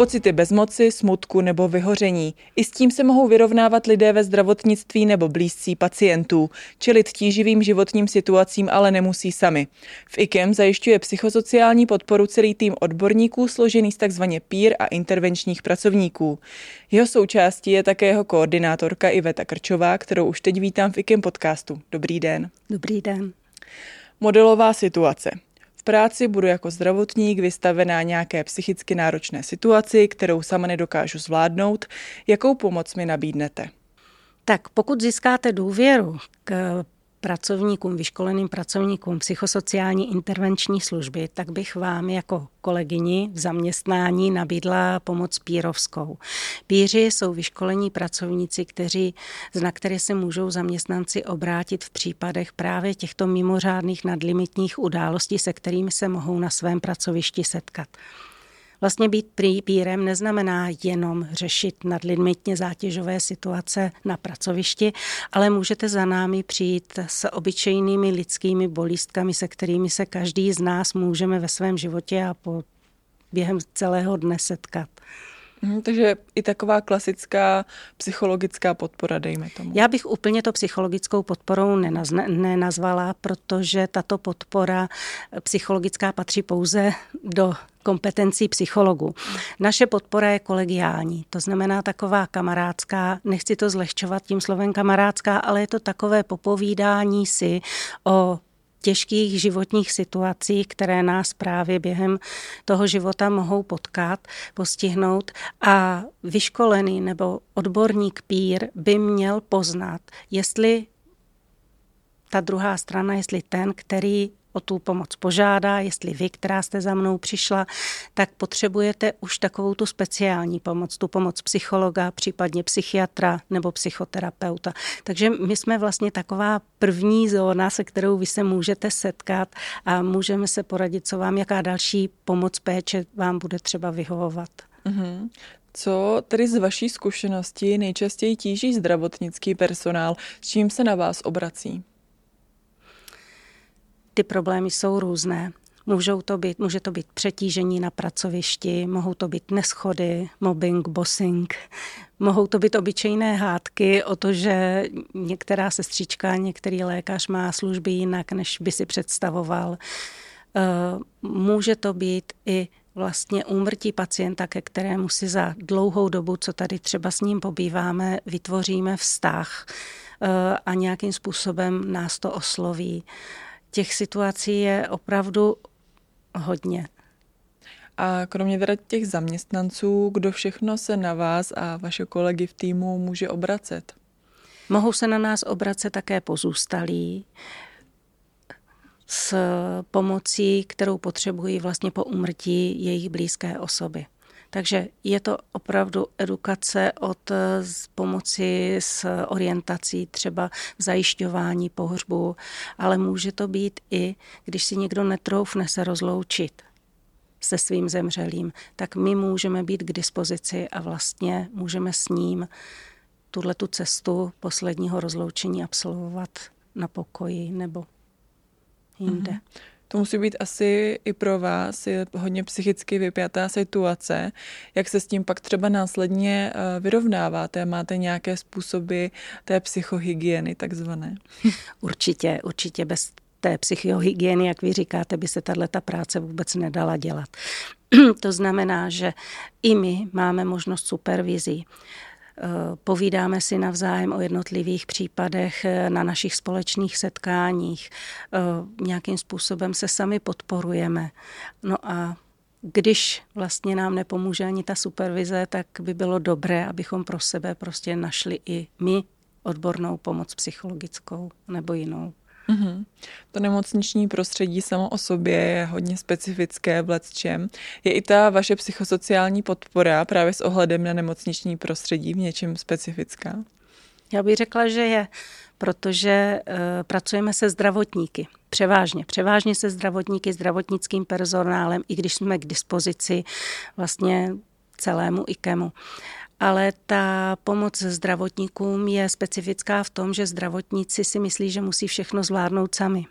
Pocity bezmoci, smutku nebo vyhoření. I s tím se mohou vyrovnávat lidé ve zdravotnictví nebo blízcí pacientů. Čelit tíživým životním situacím ale nemusí sami. V IKEM zajišťuje psychosociální podporu celý tým odborníků složený z tzv. peer a intervenčních pracovníků. Jeho součástí je také jeho koordinátorka Iveta Krčová, kterou už teď vítám v IKEM podcastu. Dobrý den. Dobrý den. Modelová situace. V práci budu jako zdravotník vystavená nějaké psychicky náročné situaci, kterou sama nedokážu zvládnout. Jakou pomoc mi nabídnete? Tak pokud získáte důvěru k pracovníkům, vyškoleným pracovníkům psychosociální intervenční služby, tak bych vám jako kolegyni v zaměstnání nabídla pomoc pírovskou. Píři jsou vyškolení pracovníci, kteří, na které se můžou zaměstnanci obrátit v případech právě těchto mimořádných nadlimitních událostí, se kterými se mohou na svém pracovišti setkat. Vlastně být pírem neznamená jenom řešit nadlimitně zátěžové situace na pracovišti, ale můžete za námi přijít s obyčejnými lidskými bolístkami, se kterými se každý z nás můžeme ve svém životě a po během celého dne setkat. Hmm, takže i taková klasická psychologická podpora, dejme tomu. Já bych úplně to psychologickou podporou nenazvala, protože tato podpora psychologická patří pouze do kompetencí psychologů. Naše podpora je kolegiální, to znamená taková kamarádská, nechci to zlehčovat tím slovem kamarádská, ale je to takové popovídání si o těžkých životních situací, které nás právě během toho života mohou potkat, postihnout a vyškolený nebo odborník pír by měl poznat, jestli ta druhá strana, jestli ten, který o tu pomoc požádá, jestli vy, která jste za mnou přišla, tak potřebujete už takovou tu speciální pomoc, tu pomoc psychologa, případně psychiatra nebo psychoterapeuta. Takže my jsme vlastně taková první zóna, se kterou vy se můžete setkat a můžeme se poradit, co vám, jaká další pomoc péče vám bude třeba vyhovovat. Mm-hmm. Co tedy z vaší zkušenosti nejčastěji tíží zdravotnický personál, s čím se na vás obrací? Ty problémy jsou různé. Můžou to být, může to být přetížení na pracovišti, mohou to být neschody, mobbing, bossing, mohou to být obyčejné hádky o to, že některá sestřička, některý lékař má služby jinak, než by si představoval. Eh, může to být i vlastně úmrtí pacienta, ke kterému si za dlouhou dobu, co tady třeba s ním pobýváme, vytvoříme vztah eh, a nějakým způsobem nás to osloví těch situací je opravdu hodně. A kromě teda těch zaměstnanců, kdo všechno se na vás a vaše kolegy v týmu může obracet? Mohou se na nás obracet také pozůstalí s pomocí, kterou potřebují vlastně po umrtí jejich blízké osoby. Takže je to opravdu edukace od eh, pomoci s orientací, třeba v zajišťování pohřbu, ale může to být i, když si někdo netroufne se rozloučit se svým zemřelým, tak my můžeme být k dispozici a vlastně můžeme s ním tuhle tu cestu posledního rozloučení absolvovat na pokoji nebo jinde. Mm-hmm. To musí být asi i pro vás je hodně psychicky vypjatá situace. Jak se s tím pak třeba následně eh, vyrovnáváte? Máte nějaké způsoby té psychohygieny takzvané? Určitě, určitě bez té psychohygieny, jak vy říkáte, by se tato práce vůbec nedala dělat. to znamená, že i my máme možnost supervizí. Eh, povídáme si navzájem o jednotlivých případech eh, na našich společných setkáních. Eh, nějakým způsobem se sami podporujeme. No a když vlastně nám nepomůže ani ta supervize, tak by bylo dobré, abychom pro sebe prostě našli i my odbornou pomoc psychologickou nebo jinou. Mm-hmm. To nemocniční prostředí samo o sobě je hodně specifické v letčem. Je i ta vaše psychosociální podpora právě s ohledem na nemocniční prostředí v něčem specifická? Já bych řekla, že je, protože uh, pracujeme se zdravotníky. Převážně. Převážně se zdravotníky, zdravotnickým personálem, i když jsme k dispozici vlastně celému IKEMu. Ale ta pomoc zdravotníkům je specifická v tom, že zdravotníci si myslí, že musí všechno zvládnout sami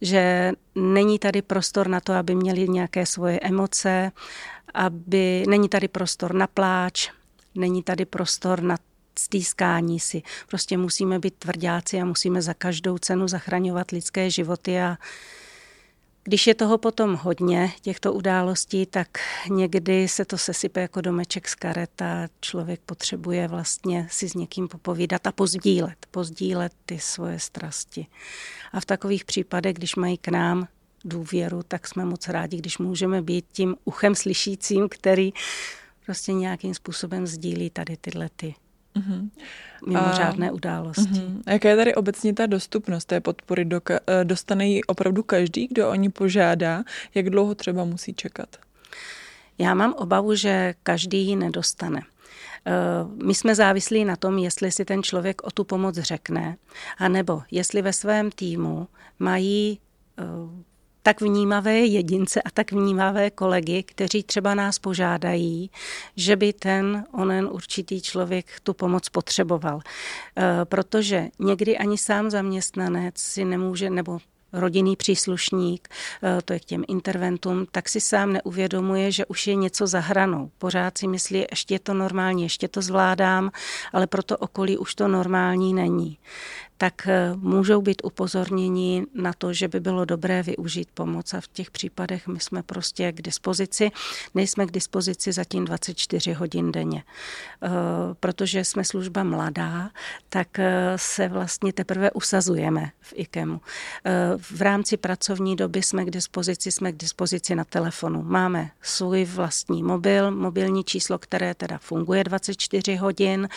že není tady prostor na to, aby měli nějaké svoje emoce, aby není tady prostor na pláč, není tady prostor na stýskání si. Prostě musíme být tvrdáci a musíme za každou cenu zachraňovat lidské životy a když je toho potom hodně, těchto událostí, tak někdy se to sesype jako domeček z karet a člověk potřebuje vlastně si s někým popovídat a pozdílet, pozdílet ty svoje strasti. A v takových případech, když mají k nám důvěru, tak jsme moc rádi, když můžeme být tím uchem slyšícím, který prostě nějakým způsobem sdílí tady tyhle ty mm-hmm. mimořádné a, události. Mm-hmm. A jaká je tady obecně ta dostupnost té podpory? Doka- eh, dostane ji opravdu každý, kdo o ní požádá? Jak dlouho třeba musí čekat? Já mám obavu, že každý ji nedostane. Eh, my jsme závislí na tom, jestli si ten člověk o tu pomoc řekne, anebo jestli ve svém týmu mají eh, tak vnímavé jedince a tak vnímavé kolegy, kteří třeba nás požádají, že by ten onen určitý člověk tu pomoc potřeboval. Eh, protože někdy ani sám zaměstnanec si nemůže, nebo rodinný příslušník, eh, to je k těm interventům, tak si sám neuvědomuje, že už je něco za hranou. Pořád si myslí, ještě je to normální, ještě to zvládám, ale pro to okolí už to normální není tak eh, můžou být upozorněni na to, že by bylo dobré využít pomoc a v těch případech my jsme prostě k dispozici. Nejsme k dispozici zatím 24 hodin denně. Eh, protože jsme služba mladá, tak eh, se vlastně teprve usazujeme v IKEMu. V rámci pracovní doby jsme k dispozici, jsme k dispozici na telefonu. Máme svůj vlastní mobil, mobilní číslo, které teda funguje 24 hodin.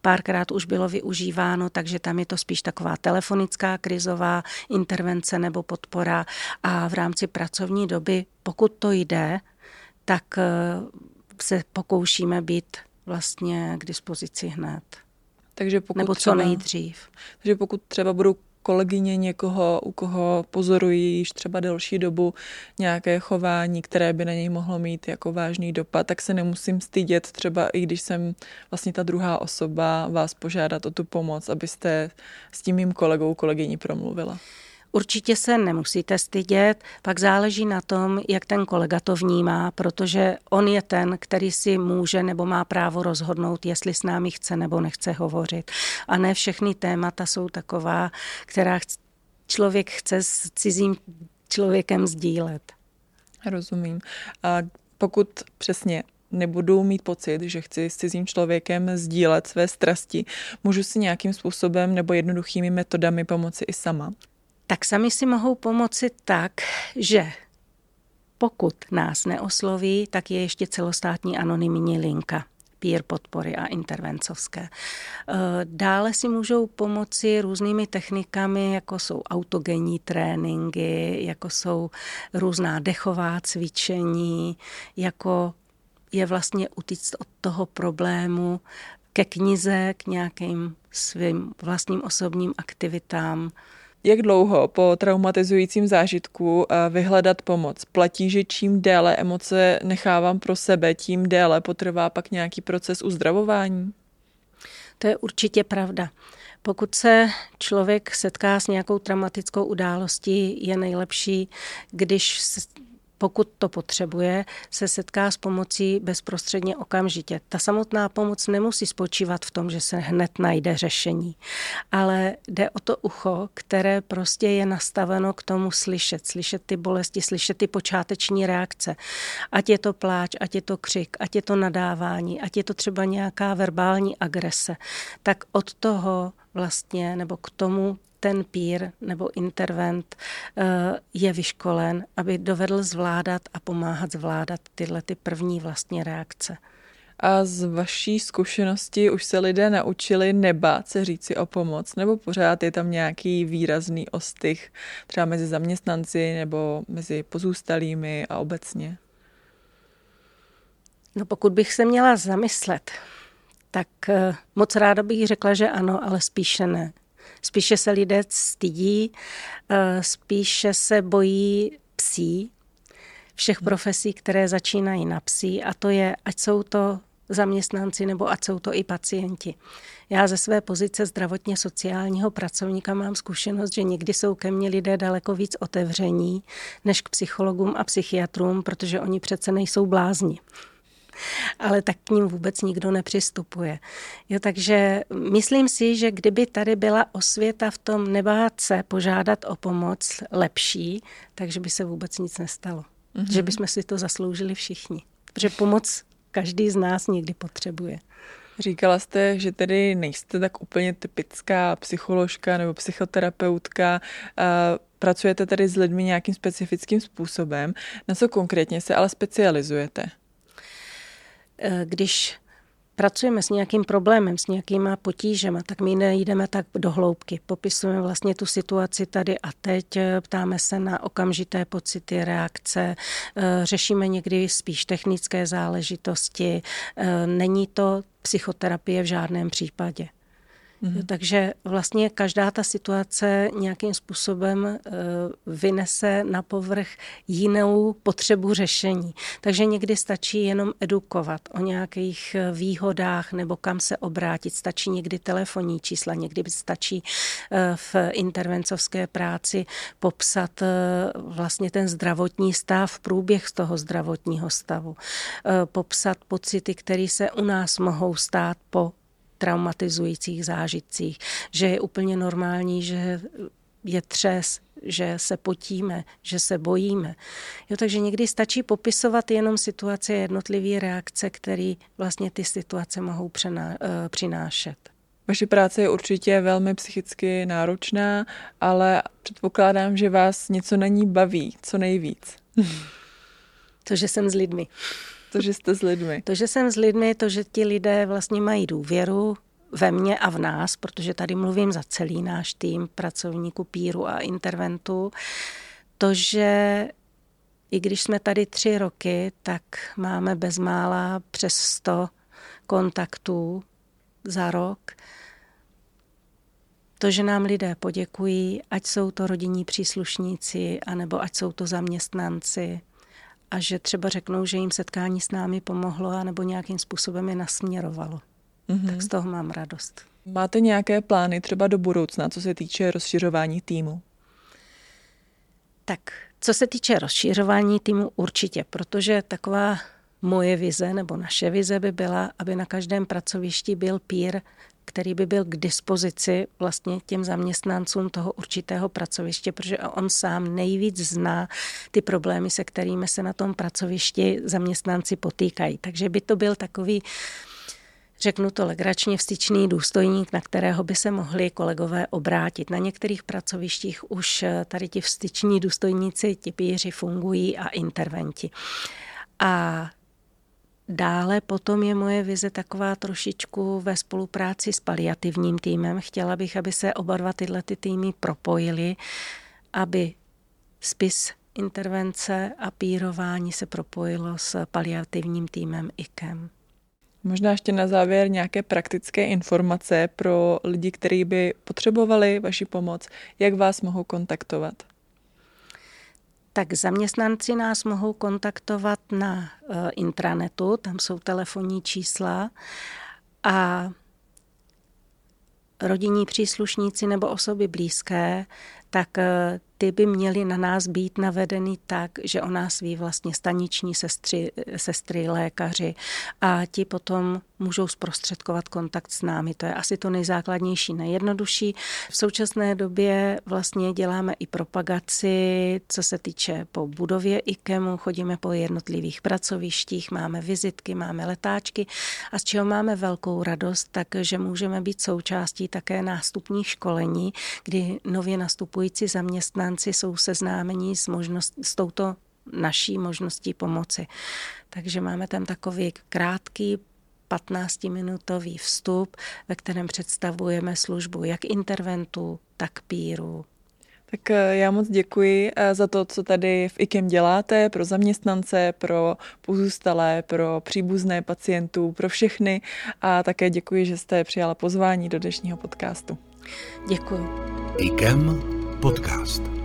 Párkrát už bylo využíváno, takže tam je to spíš tak taková telefonická krizová intervence nebo podpora a v rámci pracovní doby, pokud to jde, tak eh, se pokoušíme být vlastně k dispozici hned. Takže pokud nebo co třeba, nejdřív. Takže pokud třeba budou kolegyně někoho, u koho pozorují již třeba delší dobu nějaké chování, které by na něj mohlo mít jako vážný dopad, tak se nemusím stydět třeba i když jsem vlastně ta druhá osoba vás požádat o tu pomoc, abyste s tím mým kolegou, kolegyní promluvila. Určitě se nemusíte stydět, pak záleží na tom, jak ten kolega to vnímá, protože on je ten, který si může nebo má právo rozhodnout, jestli s námi chce nebo nechce hovořit. A ne všechny témata jsou taková, která člověk chce s cizím člověkem sdílet. Rozumím. A pokud přesně nebudu mít pocit, že chci s cizím člověkem sdílet své strasti, můžu si nějakým způsobem nebo jednoduchými metodami pomoci i sama? Tak sami si mohou pomoci tak, že pokud nás neosloví, tak je ještě celostátní anonymní linka peer podpory a intervencovské. E, dále si můžou pomoci různými technikami, jako jsou autogenní tréninky, jako jsou různá dechová cvičení, jako je vlastně utíct od toho problému ke knize, k nějakým svým vlastním osobním aktivitám. Jak dlouho po traumatizujícím zážitku eh, vyhledat pomoc? Platí, že čím déle emoce nechávám pro sebe, tím déle potrvá pak nějaký proces uzdravování? To je určitě pravda. Pokud se člověk setká s nějakou traumatickou událostí, je nejlepší, když pokud to potřebuje, se setká s pomocí bezprostředně okamžitě. Ta samotná pomoc nemusí spočívat v tom, že se hned najde řešení, ale jde o to ucho, které prostě je nastaveno k tomu slyšet, slyšet ty bolesti, slyšet ty počáteční reakce. Ať je to pláč, ať je to křik, ať je to nadávání, ať je to třeba nějaká verbální agrese, tak od toho vlastně, nebo k tomu ten pír nebo intervent eh, je vyškolen, aby dovedl zvládat a pomáhat zvládat tyhle ty první vlastně reakce. A z vaší zkušenosti už se lidé naučili nebát se říci o pomoc, nebo pořád je tam nějaký výrazný ostych třeba mezi zaměstnanci nebo mezi pozůstalými a obecně? No pokud bych se měla zamyslet, tak eh, moc ráda bych řekla, že ano, ale spíše ne. Spíše se lidé stydí, eh, spíše se bojí psí, všech profesí, které začínají na psí a to je, ať jsou to zaměstnanci nebo ať jsou to i pacienti. Já ze své pozice zdravotně sociálního pracovníka mám zkušenost, že někdy jsou ke mně lidé daleko víc otevření než k psychologům a psychiatrům, protože oni přece nejsou blázni ale tak k ním vůbec nikdo nepřistupuje. Jo, takže myslím si, že kdyby tady byla osvěta v tom nebát se požádat o pomoc lepší, takže by se vůbec nic nestalo. Mm-hmm. Že bychom si to zasloužili všichni. Protože pomoc každý z nás někdy potřebuje. Říkala jste, že tedy nejste tak úplně typická psycholožka nebo psychoterapeutka. Pracujete tedy s lidmi nějakým specifickým způsobem. Na co konkrétně se ale specializujete? Eh, když pracujeme s nějakým problémem, s nějakýma potížemi, tak my nejdeme tak do hloubky. Popisujeme vlastně tu situaci tady a teď, eh, ptáme se na okamžité pocity, reakce, eh, řešíme někdy spíš technické záležitosti. Není to psychoterapie v žádném případě. Mm-hmm. Takže vlastně každá ta situace nějakým způsobem eh, vynese na povrch jinou potřebu řešení. Takže někdy stačí jenom edukovat o nějakých eh, výhodách nebo kam se obrátit. Stačí někdy telefonní čísla, někdy stačí eh, v intervencovské práci popsat vlastně ten zdravotní stav, průběh toho zdravotního stavu. Popsat pocity, které se u nás mohou stát po traumatizujících zážitcích, že je úplně normální, že je třes, že se potíme, že se bojíme. Jo, takže někdy stačí popisovat jenom situace jednotlivé reakce, které vlastně ty situace mohou přená, uh, přinášet. Vaše práce je určitě velmi psychicky náročná, ale předpokládám, že vás něco na ní baví, co nejvíc. To, že jsem s lidmi. To, že jste s lidmi. To, že jsem s lidmi, to, že ti lidé vlastně mají důvěru ve mně a v nás, protože tady mluvím za celý náš tým pracovníků píru a interventu, to, že i když jsme tady tři roky, tak máme bezmála přes 100 kontaktů za rok. To, že nám lidé poděkují, ať jsou to rodinní příslušníci, anebo ať jsou to zaměstnanci, a že třeba řeknou, že jim setkání s námi pomohlo nebo nějakým způsobem je nasměrovalo. Mm-hmm. Tak z toho mám radost. Máte nějaké plány třeba do budoucna, co se týče rozšiřování týmu? Tak, co se týče rozšiřování týmu, určitě, protože taková moje vize nebo naše vize by byla, aby na každém pracovišti byl pír, který by byl k dispozici vlastně těm zaměstnancům toho určitého pracoviště, protože on sám nejvíc zná ty problémy, se kterými se na tom pracovišti zaměstnanci potýkají. Takže by to byl takový řeknu to legračně, vstyčný důstojník, na kterého by se mohli kolegové obrátit. Na některých pracovištích už tady ti vstyční důstojníci, ti píři fungují a interventi. A Dále potom je moje vize taková trošičku ve spolupráci s paliativním týmem. Chtěla bych, aby se oba dva tyhle ty týmy propojily, aby spis intervence a pírování se propojilo s paliativním týmem IKEM. Možná ještě na závěr nějaké praktické informace pro lidi, kteří by potřebovali vaši pomoc, jak vás mohou kontaktovat tak zaměstnanci nás mohou kontaktovat na eh, intranetu, tam jsou telefonní čísla a rodinní příslušníci nebo osoby blízké, tak eh, ty by měly na nás být navedeny tak, že o nás ví vlastně staniční sestry, sestry, lékaři a ti potom můžou zprostředkovat kontakt s námi. To je asi to nejzákladnější, nejjednodušší. V současné době vlastně děláme i propagaci, co se týče po budově IKEMu, chodíme po jednotlivých pracovištích, máme vizitky, máme letáčky a z čeho máme velkou radost, takže můžeme být součástí také nástupních školení, kdy nově nastupující zaměstnanci zaměstnanci jsou seznámení s, možnost, s touto naší možností pomoci. Takže máme tam takový krátký 15-minutový vstup, ve kterém představujeme službu jak interventu, tak píru. Tak eh, já moc děkuji eh, za to, co tady v IKEM děláte pro zaměstnance, pro pozůstalé, pro příbuzné pacientů, pro všechny a také děkuji, že jste přijala pozvání do dnešního podcastu. Děkuji. IKEM podcast.